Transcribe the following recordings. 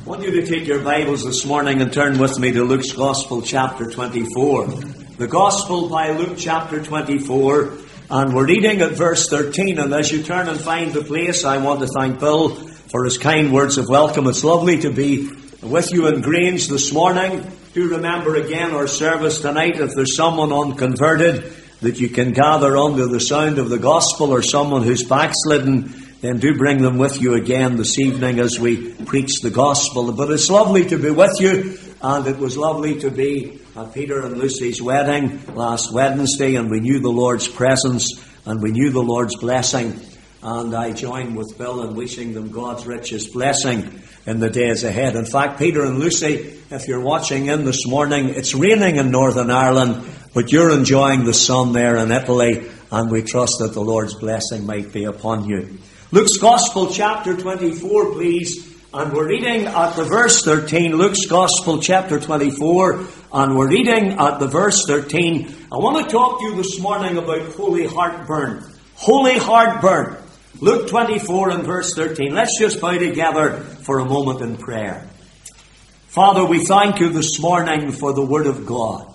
I want you to take your Bibles this morning and turn with me to Luke's Gospel, chapter 24. The Gospel by Luke, chapter 24, and we're reading at verse 13. And as you turn and find the place, I want to thank Bill for his kind words of welcome. It's lovely to be with you in Grange this morning. Do remember again our service tonight. If there's someone unconverted that you can gather under the sound of the gospel or someone who's backslidden, then do bring them with you again this evening as we preach the gospel. But it's lovely to be with you, and it was lovely to be at Peter and Lucy's wedding last Wednesday, and we knew the Lord's presence and we knew the Lord's blessing. And I join with Bill in wishing them God's richest blessing in the days ahead. In fact, Peter and Lucy, if you're watching in this morning, it's raining in Northern Ireland, but you're enjoying the sun there in Italy, and we trust that the Lord's blessing might be upon you. Luke's Gospel, chapter 24, please. And we're reading at the verse 13, Luke's Gospel, chapter 24, and we're reading at the verse 13. I want to talk to you this morning about holy heartburn. Holy heartburn. Luke 24 and verse 13. Let's just bow together for a moment in prayer. Father, we thank you this morning for the Word of God.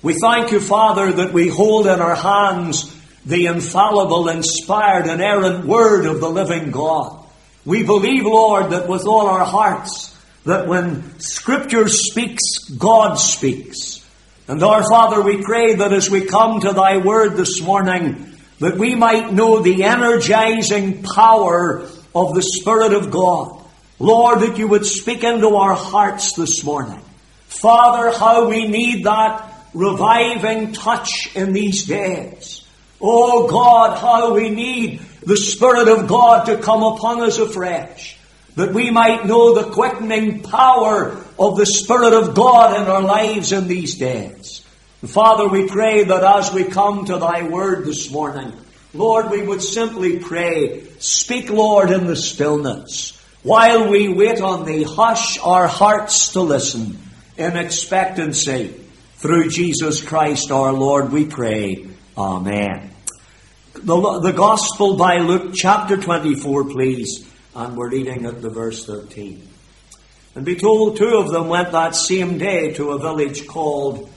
We thank you, Father, that we hold in our hands the infallible, inspired, inerrant Word of the living God. We believe, Lord, that with all our hearts, that when Scripture speaks, God speaks. And our Father, we pray that as we come to Thy Word this morning, that we might know the energizing power of the Spirit of God. Lord, that you would speak into our hearts this morning. Father, how we need that reviving touch in these days. Oh God, how we need the Spirit of God to come upon us afresh, that we might know the quickening power of the Spirit of God in our lives in these days. Father, we pray that as we come to Thy Word this morning, Lord, we would simply pray, speak, Lord, in the stillness. While we wait on Thee, hush our hearts to listen in expectancy. Through Jesus Christ our Lord, we pray. Amen. The, the Gospel by Luke, chapter 24, please, and we're reading at the verse 13. And be told two of them went that same day to a village called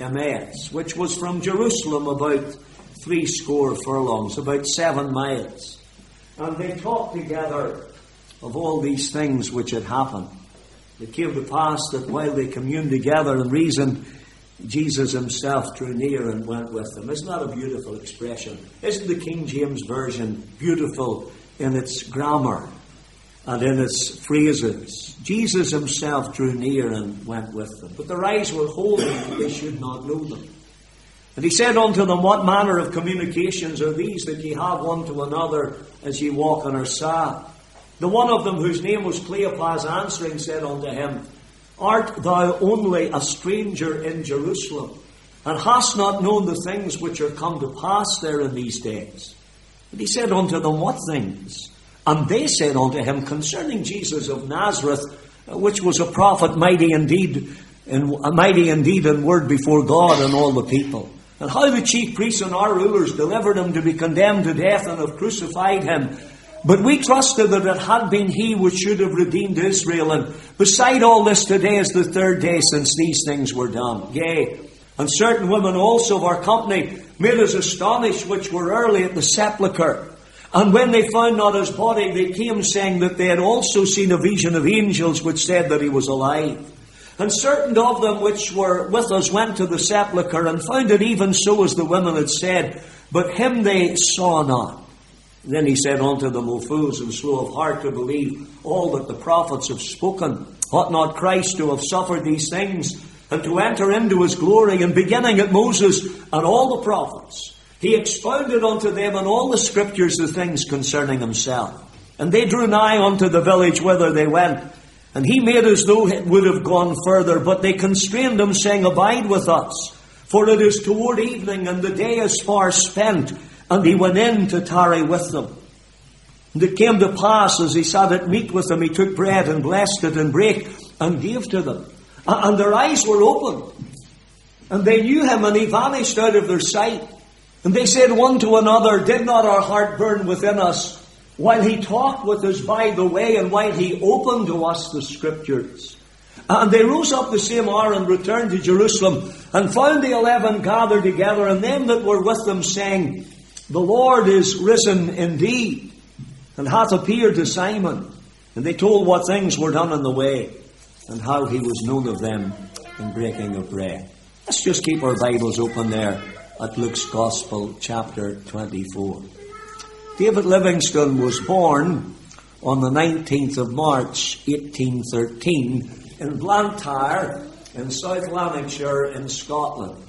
Emmaus, which was from Jerusalem about three score furlongs, about seven miles. And they talked together of all these things which had happened. It came to pass that while they communed together and reasoned, Jesus himself drew near and went with them. Isn't that a beautiful expression? Isn't the King James Version beautiful in its grammar and in its phrases? Jesus himself drew near and went with them. But their eyes were holy, and they should not know them. And he said unto them, What manner of communications are these that ye have one to another as ye walk on our side? The one of them, whose name was Cleopas, answering, said unto him, Art thou only a stranger in Jerusalem, and hast not known the things which are come to pass there in these days? And he said unto them, What things? And they said unto him, Concerning Jesus of Nazareth, uh, which was a prophet mighty indeed, in, uh, mighty indeed in word before God and all the people. And how the chief priests and our rulers delivered him to be condemned to death and have crucified him. But we trusted that it had been He which should have redeemed Israel. And beside all this, today is the third day since these things were done. Yea, and certain women also of our company made us astonished, which were early at the sepulchre. And when they found not his body, they came saying that they had also seen a vision of angels which said that he was alive. And certain of them which were with us went to the sepulchre and found it even so as the women had said, but him they saw not. Then he said unto them, O fools and slow of heart to believe all that the prophets have spoken. Ought not Christ to have suffered these things and to enter into his glory? And beginning at Moses and all the prophets, he expounded unto them in all the scriptures the things concerning himself. And they drew nigh unto the village whither they went. And he made as though it would have gone further, but they constrained him, saying, Abide with us, for it is toward evening, and the day is far spent. And he went in to tarry with them. And it came to pass, as he sat at meat with them, he took bread and blessed it and brake and gave to them. And their eyes were opened. And they knew him, and he vanished out of their sight. And they said one to another, Did not our heart burn within us while he talked with us by the way and while he opened to us the scriptures. And they rose up the same hour and returned to Jerusalem and found the eleven gathered together and them that were with them saying, The Lord is risen indeed and hath appeared to Simon. And they told what things were done in the way and how he was known of them in breaking of bread. Let's just keep our Bibles open there at Luke's Gospel, chapter 24. David Livingstone was born on the 19th of March, 1813, in Blantyre, in South Lanarkshire, in Scotland.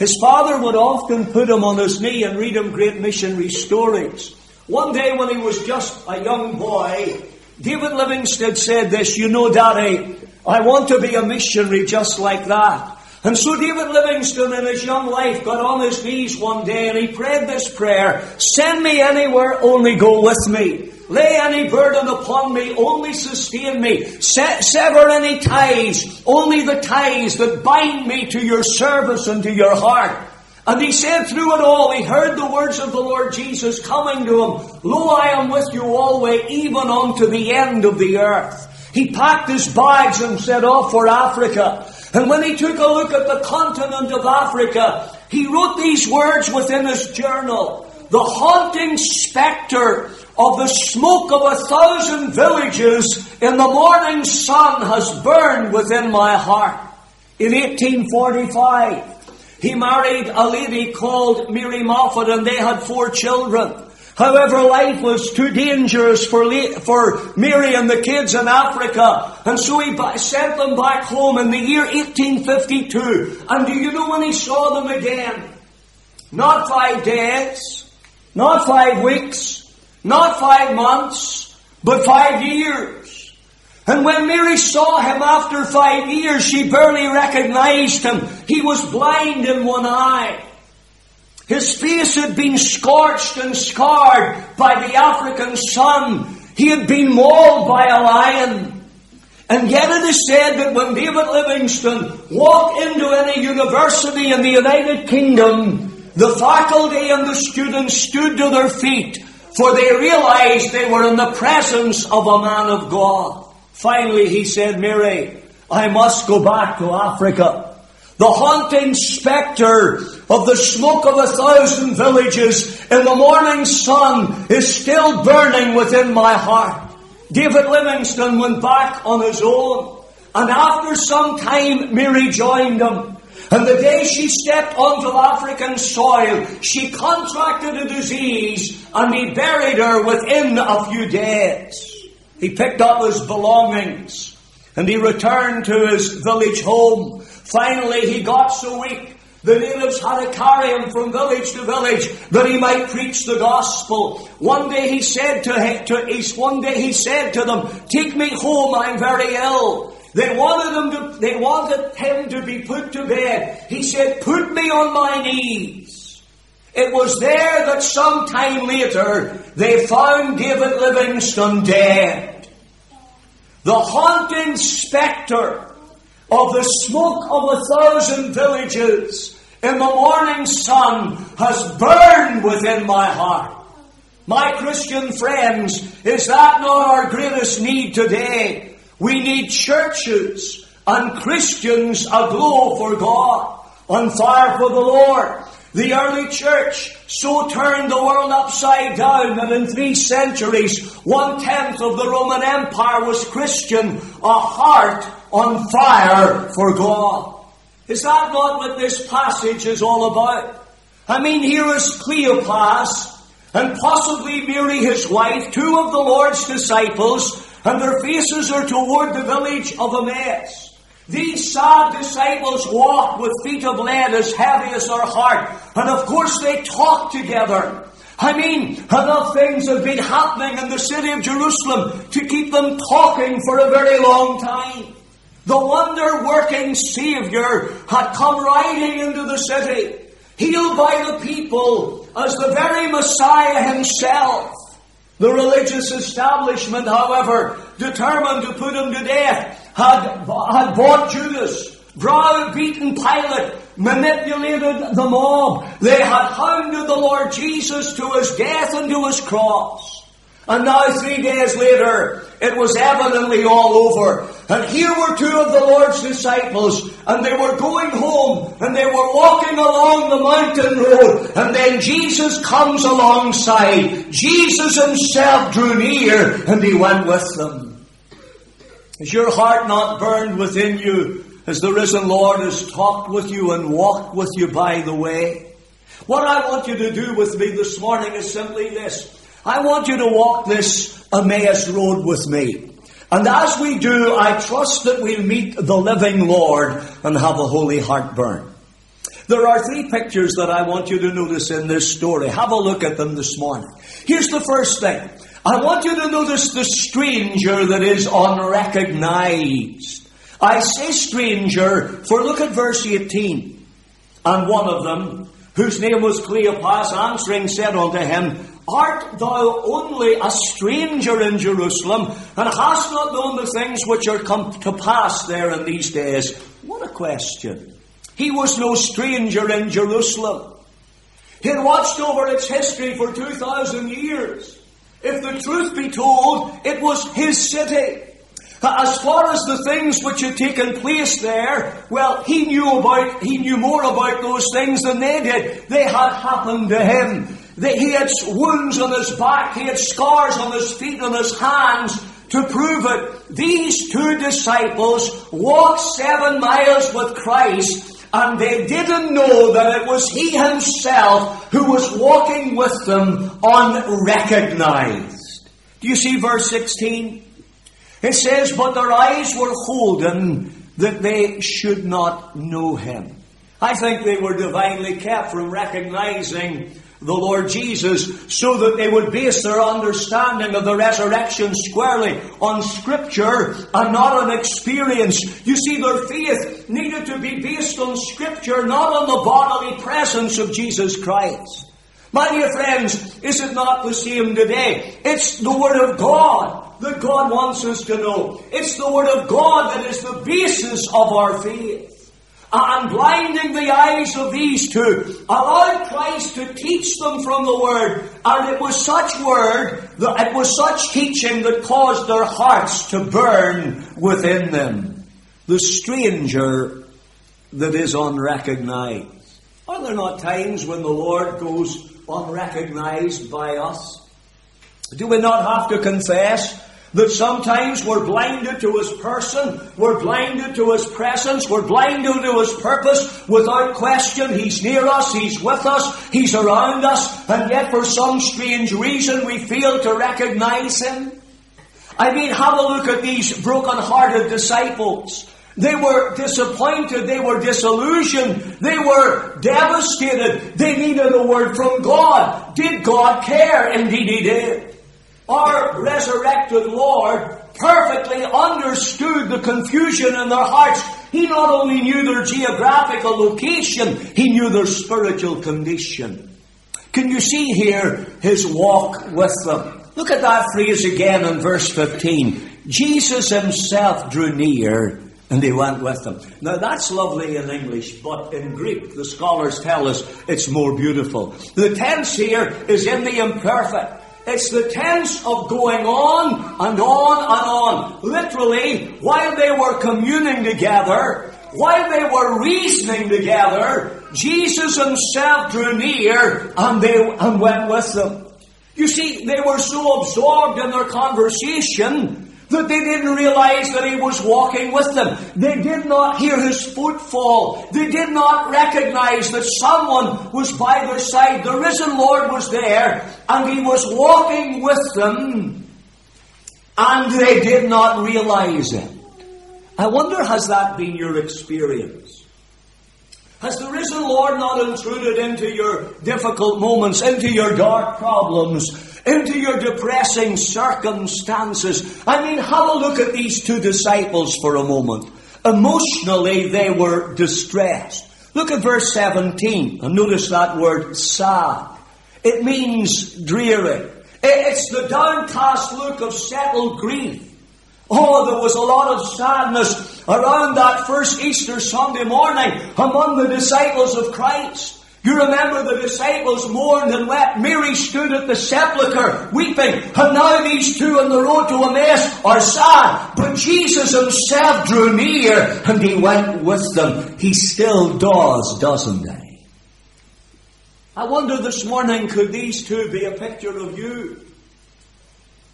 His father would often put him on his knee and read him great missionary stories. One day when he was just a young boy, David Livingstone said this, You know, Daddy, I want to be a missionary just like that. And so David Livingstone in his young life got on his knees one day and he prayed this prayer, Send me anywhere, only go with me. Lay any burden upon me, only sustain me. Se- sever any ties, only the ties that bind me to your service and to your heart. And he said through it all, he heard the words of the Lord Jesus coming to him, Lo, I am with you always, even unto the end of the earth. He packed his bags and set off for Africa. And when he took a look at the continent of Africa, he wrote these words within his journal. The haunting spectre of the smoke of a thousand villages in the morning sun has burned within my heart. In 1845, he married a lady called Mary Moffat and they had four children. However, life was too dangerous for, for Mary and the kids in Africa. And so he sent them back home in the year 1852. And do you know when he saw them again? Not five days, not five weeks, not five months, but five years. And when Mary saw him after five years, she barely recognized him. He was blind in one eye. His face had been scorched and scarred by the African sun. He had been mauled by a lion. And yet it is said that when David Livingstone walked into any university in the United Kingdom, the faculty and the students stood to their feet, for they realized they were in the presence of a man of God. Finally, he said, Mary, I must go back to Africa. The haunting spectre of the smoke of a thousand villages in the morning sun is still burning within my heart. David Livingstone went back on his own, and after some time, Mary joined him. And the day she stepped onto African soil, she contracted a disease, and he buried her within a few days. He picked up his belongings, and he returned to his village home. Finally, he got so weak, the natives had to carry him from village to village that he might preach the gospel. One day he said to, to one day he said to them, "Take me home. I'm very ill." They wanted him to. They wanted him to be put to bed. He said, "Put me on my knees." It was there that some time later they found David Livingstone dead. The haunting spectre of the smoke of a thousand villages in the morning sun has burned within my heart. My Christian friends, is that not our greatest need today? We need churches and Christians aglow for God, on fire for the Lord. The early church so turned the world upside down that in three centuries, one tenth of the Roman Empire was Christian, a heart on fire for God. Is that not what this passage is all about? I mean, here is Cleopas and possibly Mary, his wife, two of the Lord's disciples, and their faces are toward the village of Emmaus. These sad disciples walk with feet of lead as heavy as their heart, and of course they talk together. I mean, enough things have been happening in the city of Jerusalem to keep them talking for a very long time. The wonder working Savior had come riding into the city, healed by the people as the very Messiah himself. The religious establishment, however, determined to put him to death, had, had bought Judas, browbeaten Pilate, manipulated the mob. They had hounded the Lord Jesus to his death and to his cross. And now, three days later, it was evidently all over. And here were two of the Lord's disciples, and they were going home, and they were walking along the mountain road, and then Jesus comes alongside. Jesus himself drew near, and he went with them. Is your heart not burned within you as the risen Lord has talked with you and walked with you by the way? What I want you to do with me this morning is simply this. I want you to walk this Emmaus road with me. And as we do, I trust that we'll meet the living Lord and have a holy heart burn. There are three pictures that I want you to notice in this story. Have a look at them this morning. Here's the first thing. I want you to notice the stranger that is unrecognized. I say stranger, for look at verse 18. And one of them, whose name was Cleopas, answering said unto him, Art thou only a stranger in Jerusalem, and hast not known the things which are come to pass there in these days? What a question. He was no stranger in Jerusalem. He had watched over its history for 2,000 years. If the truth be told, it was his city. As far as the things which had taken place there, well, he knew about, he knew more about those things than they did. They had happened to him. They, he had wounds on his back, he had scars on his feet and his hands to prove it. These two disciples walked seven miles with Christ and they didn't know that it was he himself who was walking with them unrecognized. Do you see verse 16? It says, But their eyes were holden that they should not know him. I think they were divinely kept from recognizing the Lord Jesus so that they would base their understanding of the resurrection squarely on Scripture and not on experience. You see, their faith needed to be based on Scripture, not on the bodily presence of Jesus Christ. My dear friends, is it not the same today? It's the Word of God that God wants us to know. It's the Word of God that is the basis of our faith and blinding the eyes of these two, allowed Christ to teach them from the Word. And it was such Word, that it was such teaching that caused their hearts to burn within them. The stranger that is unrecognized. Are there not times when the Lord goes unrecognized by us? Do we not have to confess that sometimes we're blinded to His person, we're blinded to His presence, we're blinded to His purpose. Without question, He's near us, He's with us, He's around us, and yet for some strange reason we fail to recognize Him. I mean, have a look at these broken-hearted disciples. They were disappointed. They were disillusioned. They were devastated. They needed a word from God. Did God care? Indeed, He did. Our resurrected Lord perfectly understood the confusion in their hearts. He not only knew their geographical location, he knew their spiritual condition. Can you see here his walk with them? Look at that phrase again in verse 15. Jesus himself drew near and he went with them. Now that's lovely in English, but in Greek, the scholars tell us it's more beautiful. The tense here is in the imperfect. It's the tense of going on and on and on. Literally, while they were communing together, while they were reasoning together, Jesus himself drew near and they and went with them. You see, they were so absorbed in their conversation that they didn't realize that he was walking with them. They did not hear his footfall. They did not recognize that someone was by their side. The risen Lord was there and he was walking with them and they did not realize it. I wonder, has that been your experience? Has the risen Lord not intruded into your difficult moments, into your dark problems, into your depressing circumstances. I mean, have a look at these two disciples for a moment. Emotionally, they were distressed. Look at verse 17 and notice that word sad. It means dreary. It's the downcast look of settled grief. Oh, there was a lot of sadness around that first Easter Sunday morning among the disciples of Christ. You remember the disciples mourned and wept. Mary stood at the sepulchre weeping. And now these two on the road to Emmaus are sad. But Jesus himself drew near and he went with them. He still does, doesn't he? I wonder this morning, could these two be a picture of you?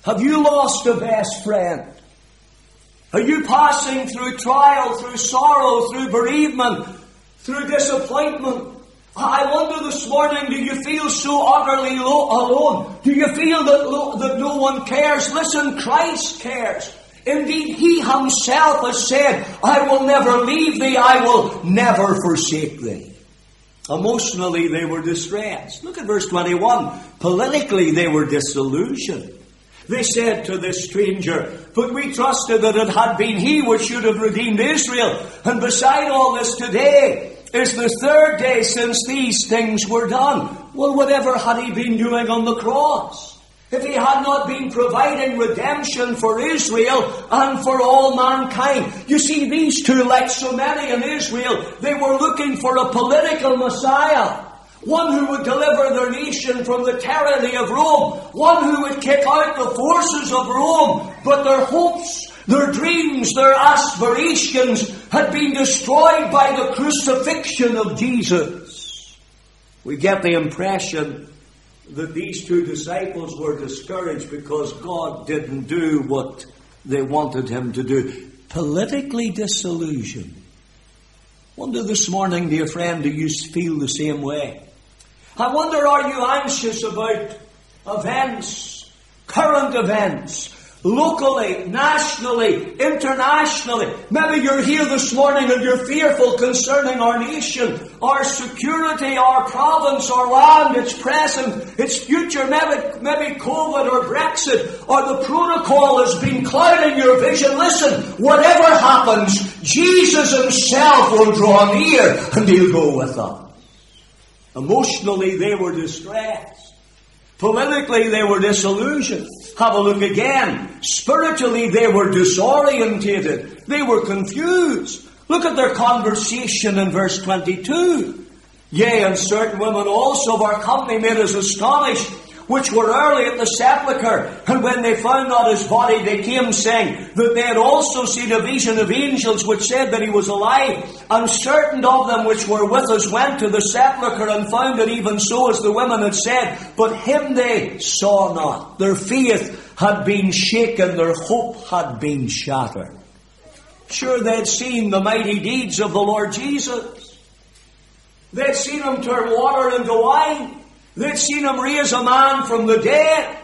Have you lost a best friend? Are you passing through trial, through sorrow, through bereavement, through disappointment? I wonder this morning, do you feel so utterly lo- alone? Do you feel that, lo- that no one cares? Listen, Christ cares. Indeed, He Himself has said, I will never leave thee, I will never forsake thee. Emotionally, they were distressed. Look at verse 21. Politically, they were disillusioned. They said to this stranger, But we trusted that it had been He which should have redeemed Israel. And beside all this today, is the third day since these things were done. Well, whatever had he been doing on the cross? If he had not been providing redemption for Israel and for all mankind. You see, these two, like so many in Israel, they were looking for a political Messiah. One who would deliver their nation from the tyranny of Rome. One who would kick out the forces of Rome. But their hopes their dreams, their aspirations had been destroyed by the crucifixion of Jesus. We get the impression that these two disciples were discouraged because God didn't do what they wanted him to do. Politically disillusioned. Wonder this morning, dear friend, do you feel the same way? I wonder, are you anxious about events, current events, locally, nationally, internationally. Maybe you're here this morning and you're fearful concerning our nation, our security, our province, our land, its present, its future. Maybe, maybe COVID or Brexit or the protocol has been clouding your vision. Listen, whatever happens, Jesus himself will draw near and he'll go with us. Emotionally, they were distressed. Politically, they were disillusioned. Have a look again. Spiritually, they were disorientated. They were confused. Look at their conversation in verse 22. Yea, and certain women also of our company made us astonished which were early at the sepulchre. And when they found not his body, they came saying that they had also seen a vision of angels which said that he was alive. And certain of them which were with us went to the sepulchre and found it even so as the women had said. But him they saw not. Their faith had been shaken, their hope had been shattered. Sure, they'd seen the mighty deeds of the Lord Jesus. They'd seen him turn water into wine. They'd seen him raise a man from the dead.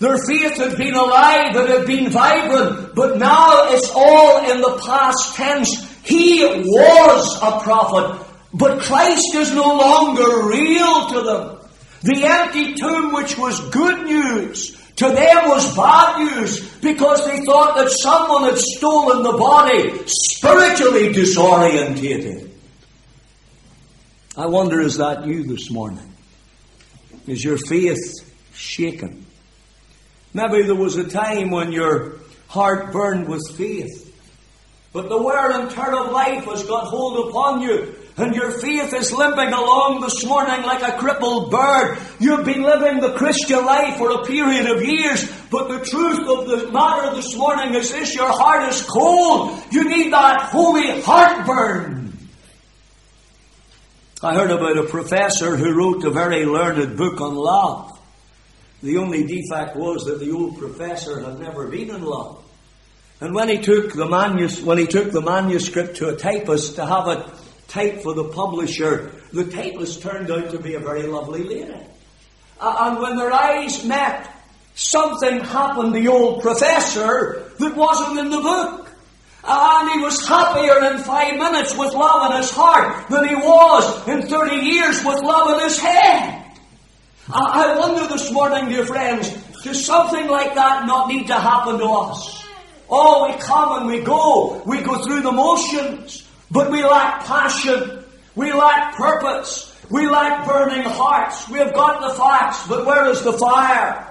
Their faith had been alive, it had been vibrant, but now it's all in the past tense. He was a prophet, but Christ is no longer real to them. The empty tomb, which was good news, to them was bad news because they thought that someone had stolen the body, spiritually disorientated. I wonder, is that you this morning? Is your faith shaken? Maybe there was a time when your heart burned with faith. But the wear and tear of life has got hold upon you, and your faith is limping along this morning like a crippled bird. You've been living the Christian life for a period of years, but the truth of the matter this morning is this your heart is cold. You need that holy heartburn. I heard about a professor who wrote a very learned book on love. The only defect was that the old professor had never been in love. And when he took the manus- when he took the manuscript to a typist to have it typed for the publisher, the typist turned out to be a very lovely lady. And when their eyes met, something happened to the old professor that wasn't in the book. And he was happier in five minutes with love in his heart than he was in 30 years with love in his head. I wonder this morning, dear friends, does something like that not need to happen to us? Oh, we come and we go. We go through the motions, but we lack passion. We lack purpose. We lack burning hearts. We have got the facts, but where is the fire?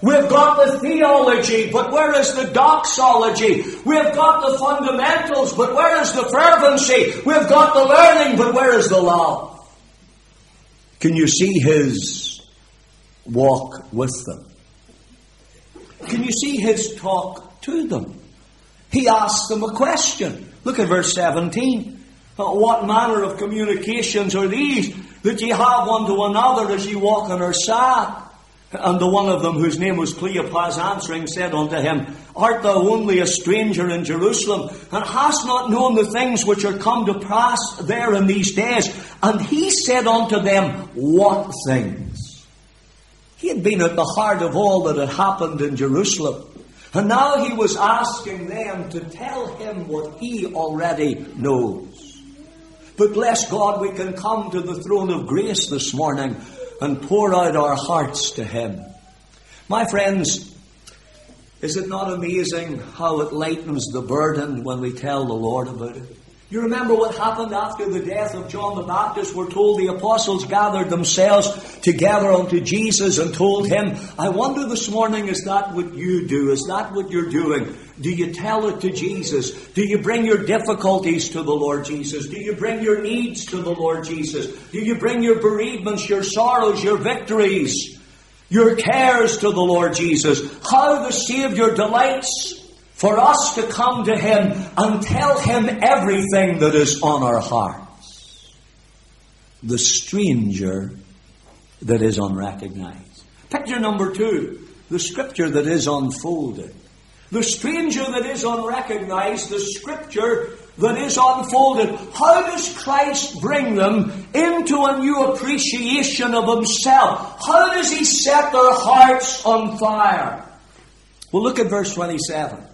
We've got the theology, but where is the doxology? We've got the fundamentals, but where is the fervency? We've got the learning, but where is the love? Can you see his walk with them? Can you see his talk to them? He asks them a question. Look at verse 17. Uh, what manner of communications are these that ye have one to another as ye walk on our side? And the one of them, whose name was Cleopas, answering, said unto him, Art thou only a stranger in Jerusalem, and hast not known the things which are come to pass there in these days? And he said unto them, What things? He had been at the heart of all that had happened in Jerusalem. And now he was asking them to tell him what he already knows. But bless God, we can come to the throne of grace this morning and pour out our hearts to Him. My friends, is it not amazing how it lightens the burden when we tell the Lord about it? You remember what happened after the death of John the Baptist? We're told the apostles gathered themselves together unto Jesus and told him, I wonder this morning, is that what you do? Is that what you're doing? Do you tell it to Jesus? Do you bring your difficulties to the Lord Jesus? Do you bring your needs to the Lord Jesus? Do you bring your bereavements, your sorrows, your victories, your cares to the Lord Jesus? How the Savior delights for us to come to Him and tell Him everything that is on our hearts. The stranger that is unrecognized. Picture number two, the scripture that is unfolded. The stranger that is unrecognized, the scripture that is unfolded. How does Christ bring them into a new appreciation of Himself? How does He set their hearts on fire? Well, look at verse 27.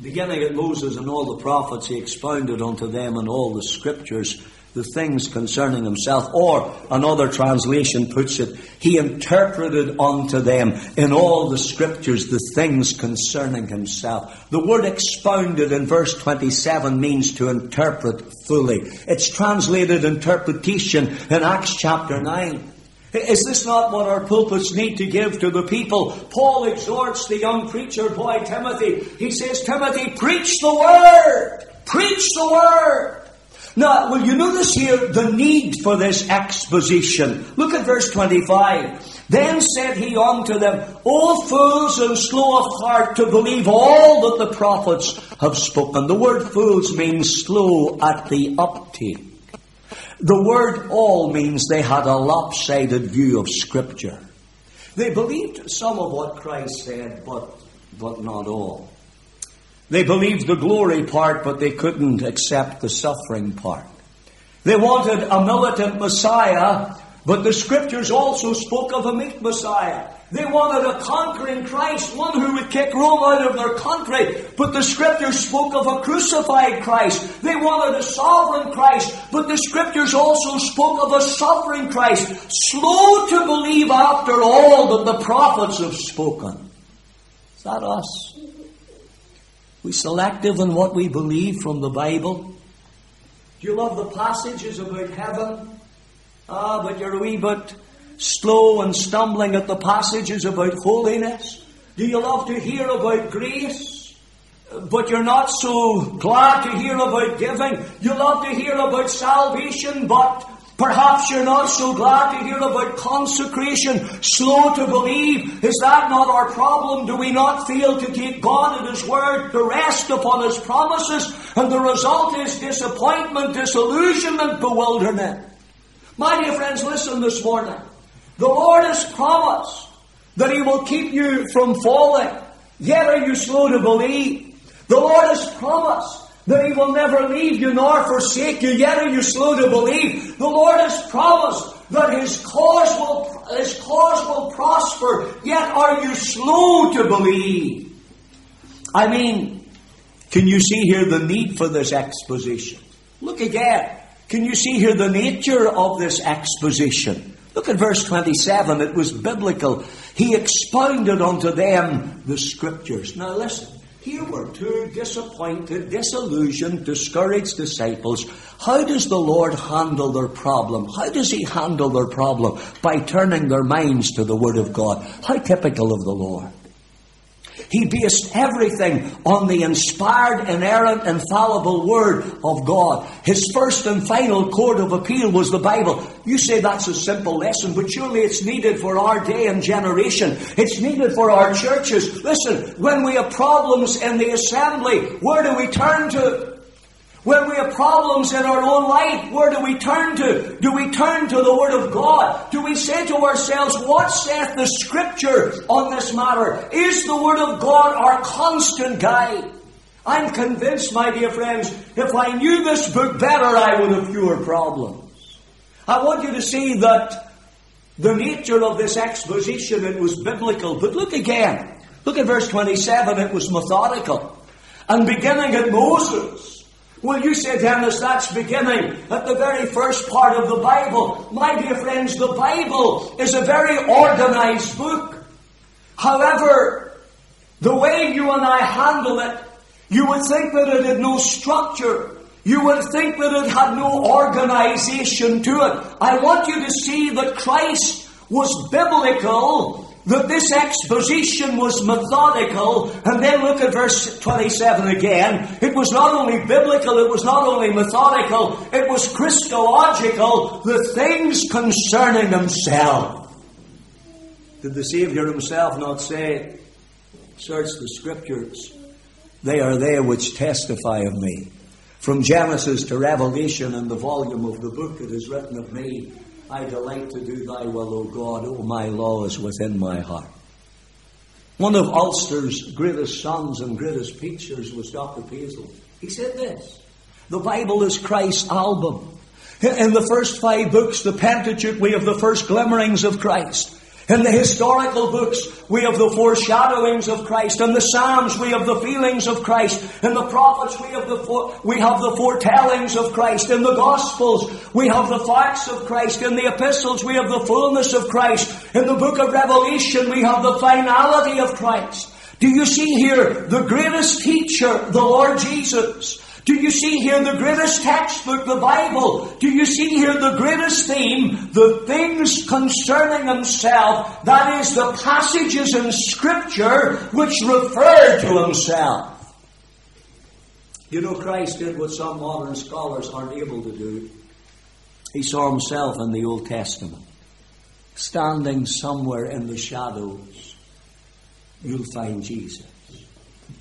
Beginning at Moses and all the prophets, he expounded unto them in all the scriptures the things concerning himself. Or another translation puts it, he interpreted unto them in all the scriptures the things concerning himself. The word expounded in verse 27 means to interpret fully. It's translated interpretation in Acts chapter 9. Is this not what our pulpits need to give to the people? Paul exhorts the young preacher boy Timothy. He says, Timothy, preach the word! Preach the word! Now, will you notice here the need for this exposition? Look at verse 25. Then said he unto them, O fools and slow of heart to believe all that the prophets have spoken. The word fools means slow at the uptake. The word all means they had a lopsided view of Scripture. They believed some of what Christ said, but, but not all. They believed the glory part, but they couldn't accept the suffering part. They wanted a militant Messiah, but the Scriptures also spoke of a meek Messiah. They wanted a conquering Christ, one who would kick Rome out of their country. But the scriptures spoke of a crucified Christ. They wanted a sovereign Christ. But the scriptures also spoke of a suffering Christ. Slow to believe after all that the prophets have spoken. Is that us? We selective in what we believe from the Bible. Do you love the passages about heaven? Ah, but you're a wee bit slow and stumbling at the passages about holiness? Do you love to hear about grace? But you're not so glad to hear about giving. You love to hear about salvation, but perhaps you're not so glad to hear about consecration. Slow to believe. Is that not our problem? Do we not fail to take God at His word, to rest upon His promises? And the result is disappointment, disillusionment, bewilderment. My dear friends, listen this morning. The Lord has promised that He will keep you from falling. Yet are you slow to believe? The Lord has promised that He will never leave you nor forsake you. Yet are you slow to believe? The Lord has promised that His cause will, His cause will prosper. Yet are you slow to believe? I mean, can you see here the need for this exposition? Look again. Can you see here the nature of this exposition? Look at verse 27. It was biblical. He expounded unto them the scriptures. Now listen. Here were two disappointed, disillusioned, discouraged disciples. How does the Lord handle their problem? How does He handle their problem? By turning their minds to the Word of God. How typical of the Lord. He based everything on the inspired, inerrant, infallible Word of God. His first and final court of appeal was the Bible. You say that's a simple lesson, but surely it's needed for our day and generation. It's needed for our churches. Listen, when we have problems in the assembly, where do we turn to? When we have problems in our own life, where do we turn to? Do we turn to the Word of God? Do we say to ourselves, What saith the Scripture on this matter? Is the Word of God our constant guide? I'm convinced, my dear friends, if I knew this book better, I would have fewer problems. I want you to see that the nature of this exposition, it was biblical. But look again. Look at verse 27, it was methodical. And beginning at Moses, well, you say, Dennis, that's beginning at the very first part of the Bible. My dear friends, the Bible is a very organized book. However, the way you and I handle it, you would think that it had no structure. You would think that it had no organization to it. I want you to see that Christ was biblical that this exposition was methodical, and then look at verse 27 again. It was not only biblical, it was not only methodical, it was Christological, the things concerning himself. Did the Savior himself not say, Search the Scriptures, they are there which testify of me. From Genesis to Revelation and the volume of the book it is written of me, I delight to do thy will, O God. O my law is within my heart. One of Ulster's greatest sons and greatest preachers was Dr. Paisley. He said this The Bible is Christ's album. In the first five books, the Pentateuch, we have the first glimmerings of Christ. In the historical books, we have the foreshadowings of Christ. In the Psalms, we have the feelings of Christ. In the prophets, we have the, we have the foretellings of Christ. In the Gospels, we have the facts of Christ. In the epistles, we have the fullness of Christ. In the book of Revelation, we have the finality of Christ. Do you see here the greatest teacher, the Lord Jesus? Do you see here the greatest textbook, the Bible? Do you see here the greatest theme, the things concerning himself? That is the passages in Scripture which refer to himself. You know, Christ did what some modern scholars aren't able to do. He saw himself in the Old Testament, standing somewhere in the shadows. You'll find Jesus.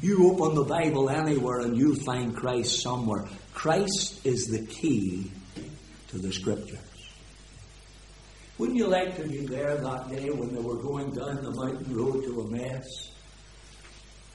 You open the Bible anywhere and you'll find Christ somewhere. Christ is the key to the Scriptures. Wouldn't you like to be there that day when they were going down the mountain road to Emmaus?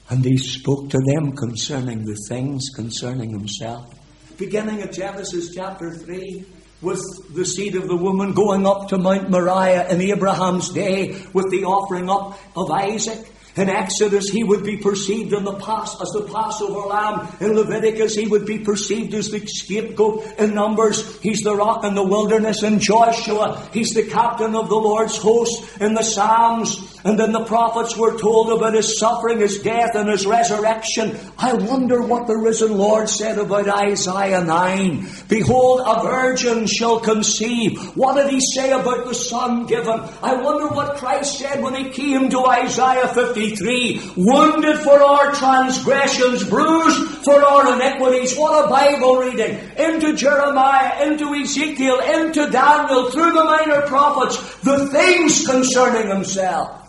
And he spoke to them concerning the things concerning himself. Beginning at Genesis chapter 3, with the seed of the woman going up to Mount Moriah in Abraham's day with the offering up of Isaac. In Exodus, he would be perceived in the past as the Passover lamb. In Leviticus, he would be perceived as the scapegoat. In Numbers, he's the rock in the wilderness. In Joshua, he's the captain of the Lord's host. In the Psalms and then the prophets were told about his suffering, his death, and his resurrection. I wonder what the risen Lord said about Isaiah 9. Behold, a virgin shall conceive. What did he say about the son given? I wonder what Christ said when he came to Isaiah 53. Wounded for our transgressions, bruised for our iniquities. What a Bible reading. Into Jeremiah, into Ezekiel, into Daniel, through the minor prophets, the things concerning himself.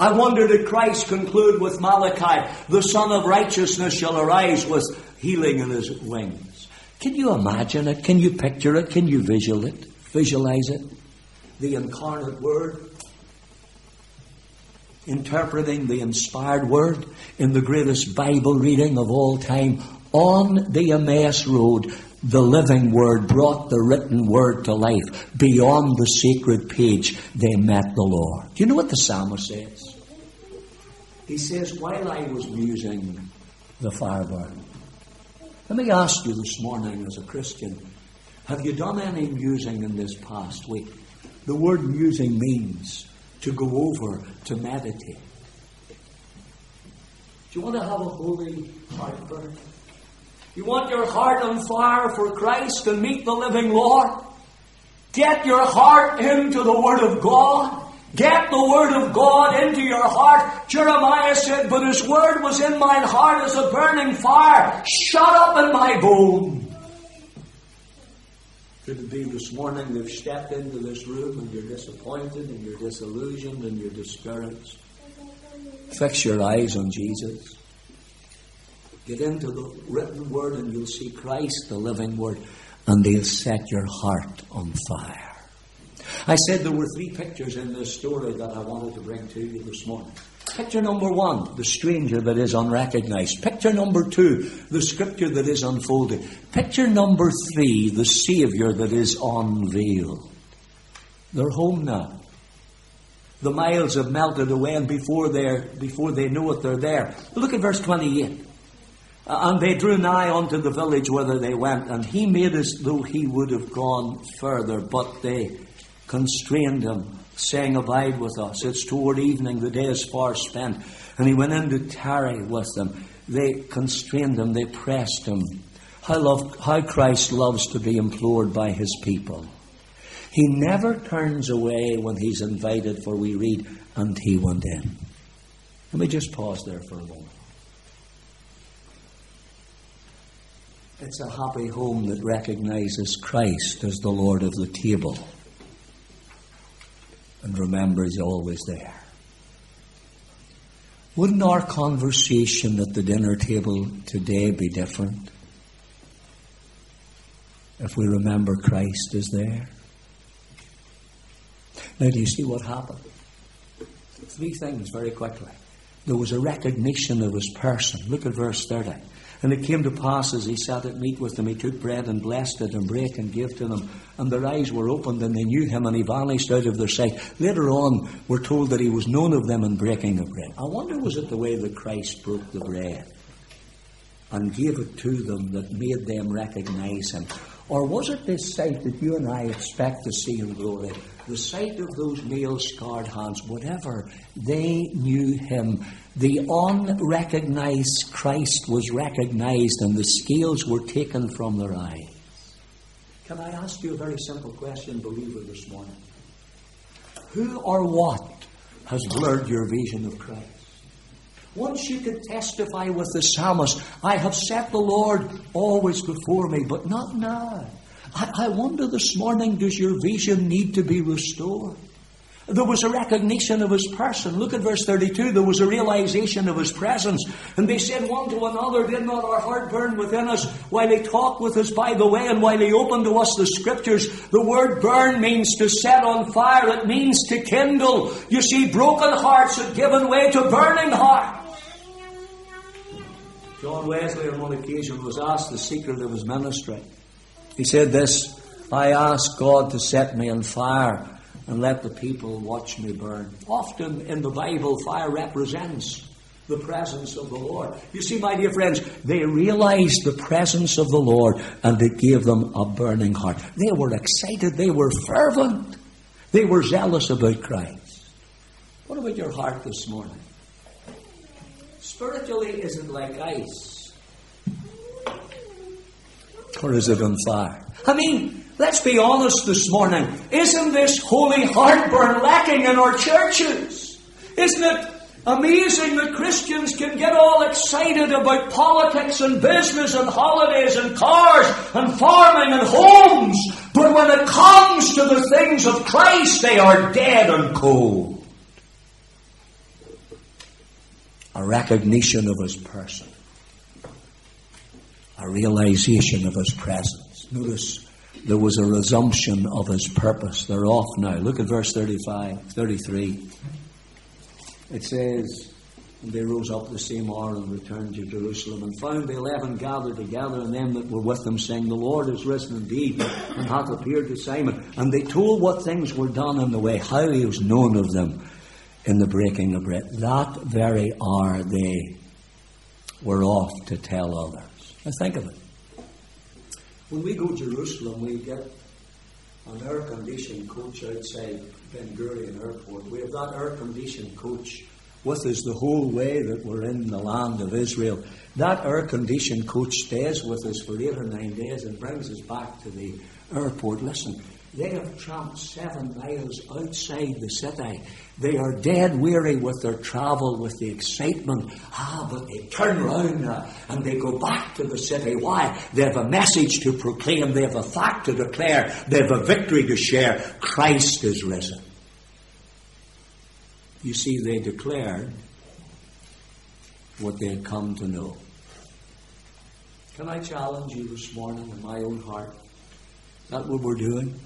I wonder did Christ conclude with Malachi, the Sun of Righteousness shall arise with healing in his wings. Can you imagine it? Can you picture it? Can you visual it? Visualize it? The incarnate Word interpreting the inspired word in the greatest Bible reading of all time on the Emmaus Road. The living word brought the written word to life. Beyond the sacred page, they met the Lord. Do you know what the psalmist says? He says, While I was musing, the fire burned. Let me ask you this morning as a Christian have you done any musing in this past week? The word musing means to go over to meditate. Do you want to have a holy heartburn? You want your heart on fire for Christ and meet the living Lord? Get your heart into the Word of God. Get the word of God into your heart. Jeremiah said, But his word was in mine heart as a burning fire, shut up in my bone. Could it be this morning they've stepped into this room and you're disappointed and you're disillusioned and you're discouraged? Fix your eyes on Jesus. Get into the written word and you'll see Christ, the living word, and they'll set your heart on fire. I said there were three pictures in this story that I wanted to bring to you this morning. Picture number one, the stranger that is unrecognized. Picture number two, the scripture that is unfolded. Picture number three, the Savior that is unveiled. They're home now. The miles have melted away, and before, they before they know it, they're there. Look at verse 28. And they drew nigh unto the village whither they went, and he made as though he would have gone further, but they constrained him, saying, Abide with us. It's toward evening, the day is far spent. And he went in to tarry with them. They constrained him, they pressed him. How, love, how Christ loves to be implored by his people. He never turns away when he's invited, for we read, and he went in. Let me just pause there for a moment. It's a happy home that recognizes Christ as the Lord of the table and remember He's always there. Wouldn't our conversation at the dinner table today be different if we remember Christ is there? Now, do you see what happened? Three things very quickly. There was a recognition of his person. Look at verse 30. And it came to pass as he sat at meat with them, he took bread and blessed it and brake and gave to them. And their eyes were opened and they knew him and he vanished out of their sight. Later on, we're told that he was known of them in breaking the bread. I wonder was it the way that Christ broke the bread and gave it to them that made them recognize him? Or was it this sight that you and I expect to see in glory? The sight of those nail scarred hands, whatever, they knew him. The unrecognized Christ was recognized and the scales were taken from their eyes. Can I ask you a very simple question, believer, this morning? Who or what has blurred your vision of Christ? Once you could testify with the psalmist, I have set the Lord always before me, but not now. I, I wonder this morning, does your vision need to be restored? There was a recognition of his person. Look at verse 32. There was a realization of his presence. And they said one to another, Did not our heart burn within us while he talked with us by the way and while he opened to us the scriptures? The word burn means to set on fire. It means to kindle. You see, broken hearts had given way to burning hearts. John Wesley on one occasion was asked the secret of his ministry. He said this, I ask God to set me on fire and let the people watch me burn. Often in the Bible, fire represents the presence of the Lord. You see, my dear friends, they realized the presence of the Lord and it gave them a burning heart. They were excited, they were fervent, they were zealous about Christ. What about your heart this morning? Spiritually, is it like ice? Or is it on fire? I mean, let's be honest this morning. Isn't this holy heartburn lacking in our churches? Isn't it amazing that Christians can get all excited about politics and business and holidays and cars and farming and homes, but when it comes to the things of Christ, they are dead and cold? A recognition of His person, a realization of His presence. Notice there was a resumption of his purpose. They're off now. Look at verse 35, 33. It says, they rose up the same hour and returned to Jerusalem, and found the eleven gathered together, and them that were with them, saying, The Lord is risen indeed, and hath appeared to Simon. And they told what things were done in the way, how he was known of them in the breaking of bread. That very hour they were off to tell others. Now think of it. When we go to Jerusalem, we get an air conditioned coach outside Ben Gurion Airport. We have that air conditioned coach with us the whole way that we're in the land of Israel. That air conditioned coach stays with us for eight or nine days and brings us back to the airport. Listen, They have tramped seven miles outside the city. They are dead weary with their travel, with the excitement. Ah, but they turn round uh, and they go back to the city. Why? They have a message to proclaim. They have a fact to declare. They have a victory to share. Christ is risen. You see, they declared what they had come to know. Can I challenge you this morning in my own heart? Is that what we're doing?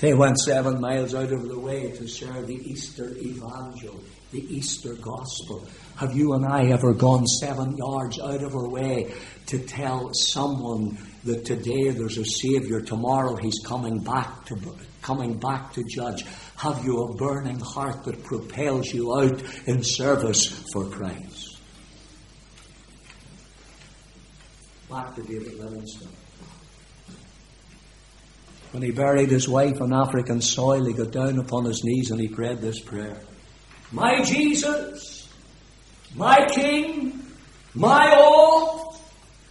They went seven miles out of the way to share the Easter evangel, the Easter gospel. Have you and I ever gone seven yards out of our way to tell someone that today there's a Savior, tomorrow He's coming back to coming back to judge? Have you a burning heart that propels you out in service for Christ? Back to David Livingstone. When he buried his wife on African soil, he got down upon his knees and he prayed this prayer. My Jesus, my King, my all,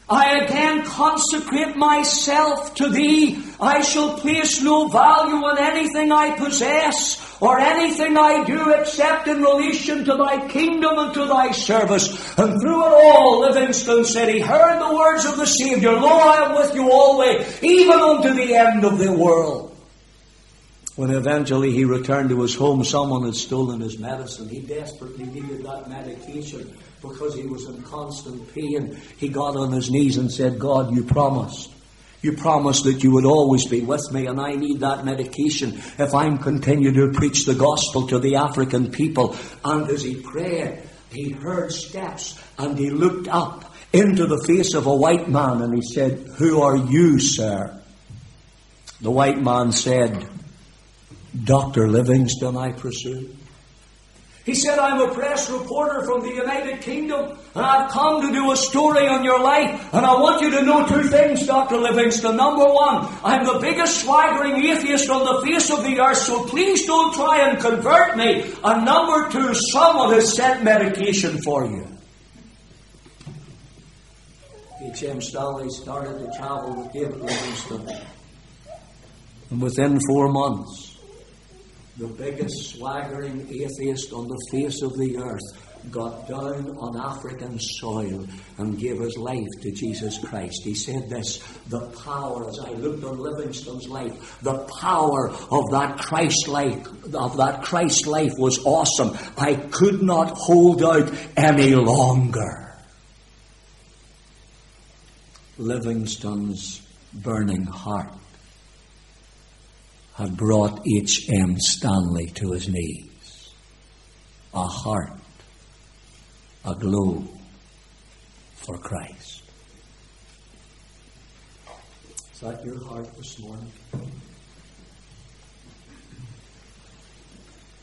I again consecrate myself to thee. I shall place no value on anything I possess or anything I do except in relation to thy kingdom and to thy service. And through it all, Livingstone said he heard the words of the Saviour, Lo, I am with you always, even unto the end of the world. When eventually he returned to his home, someone had stolen his medicine. He desperately needed that medication because he was in constant pain. He got on his knees and said, God, you promised you promised that you would always be with me, and I need that medication if I'm continue to preach the gospel to the African people. And as he prayed, he heard steps, and he looked up into the face of a white man, and he said, Who are you, sir? The white man said, Dr. Livingstone, I presume. He said, I'm a press reporter from the United Kingdom, and I've come to do a story on your life, and I want you to know two things, Dr. Livingstone. Number one, I'm the biggest swaggering atheist on the face of the earth, so please don't try and convert me. And number two, someone has sent medication for you. H.M. Stanley started to travel with David Livingstone. And within four months, the biggest swaggering atheist on the face of the earth, got down on African soil and gave his life to Jesus Christ. He said this, the power, as I looked on Livingstone's life, the power of that Christ life, of that Christ life was awesome. I could not hold out any longer. Livingstone's burning heart had brought H.M. Stanley to his knees. A heart aglow for Christ. Is that your heart this morning?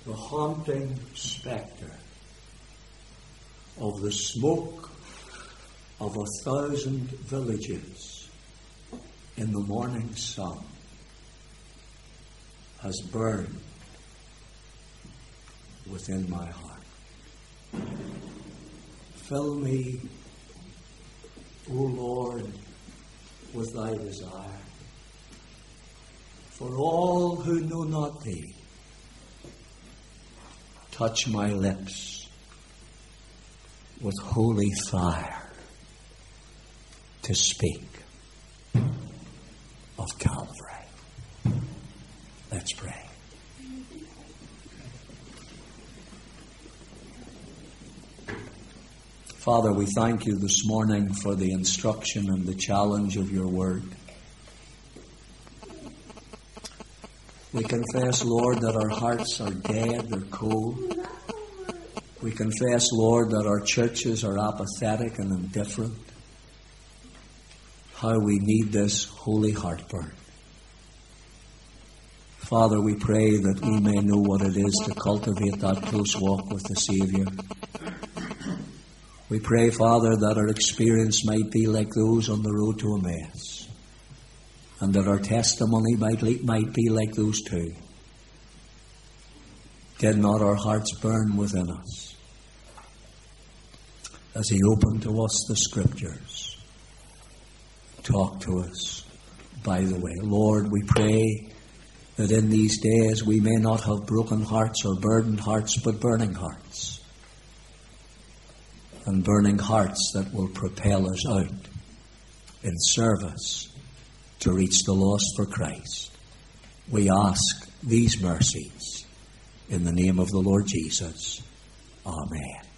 The haunting spectre of the smoke of a thousand villages in the morning sun has burned within my heart. Fill me, O Lord, with thy desire. For all who know not thee, touch my lips with holy fire to speak of Calvary. Let's pray. Father, we thank you this morning for the instruction and the challenge of your word. We confess, Lord, that our hearts are dead, they're cold. We confess, Lord, that our churches are apathetic and indifferent. How we need this holy heartburn. Father, we pray that we may know what it is to cultivate that close walk with the Saviour. We pray, Father, that our experience might be like those on the road to Emmaus, and that our testimony might, might be like those two. Did not our hearts burn within us as He opened to us the Scriptures, talked to us, by the way. Lord, we pray that in these days we may not have broken hearts or burdened hearts, but burning hearts. And burning hearts that will propel us out in service to reach the lost for Christ. We ask these mercies in the name of the Lord Jesus. Amen.